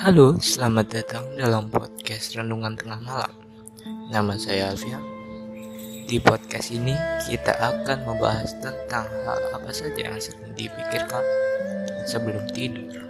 Halo, selamat datang dalam podcast Renungan Tengah Malam. Nama saya Alfian. Di podcast ini kita akan membahas tentang hal apa saja yang sering dipikirkan sebelum tidur.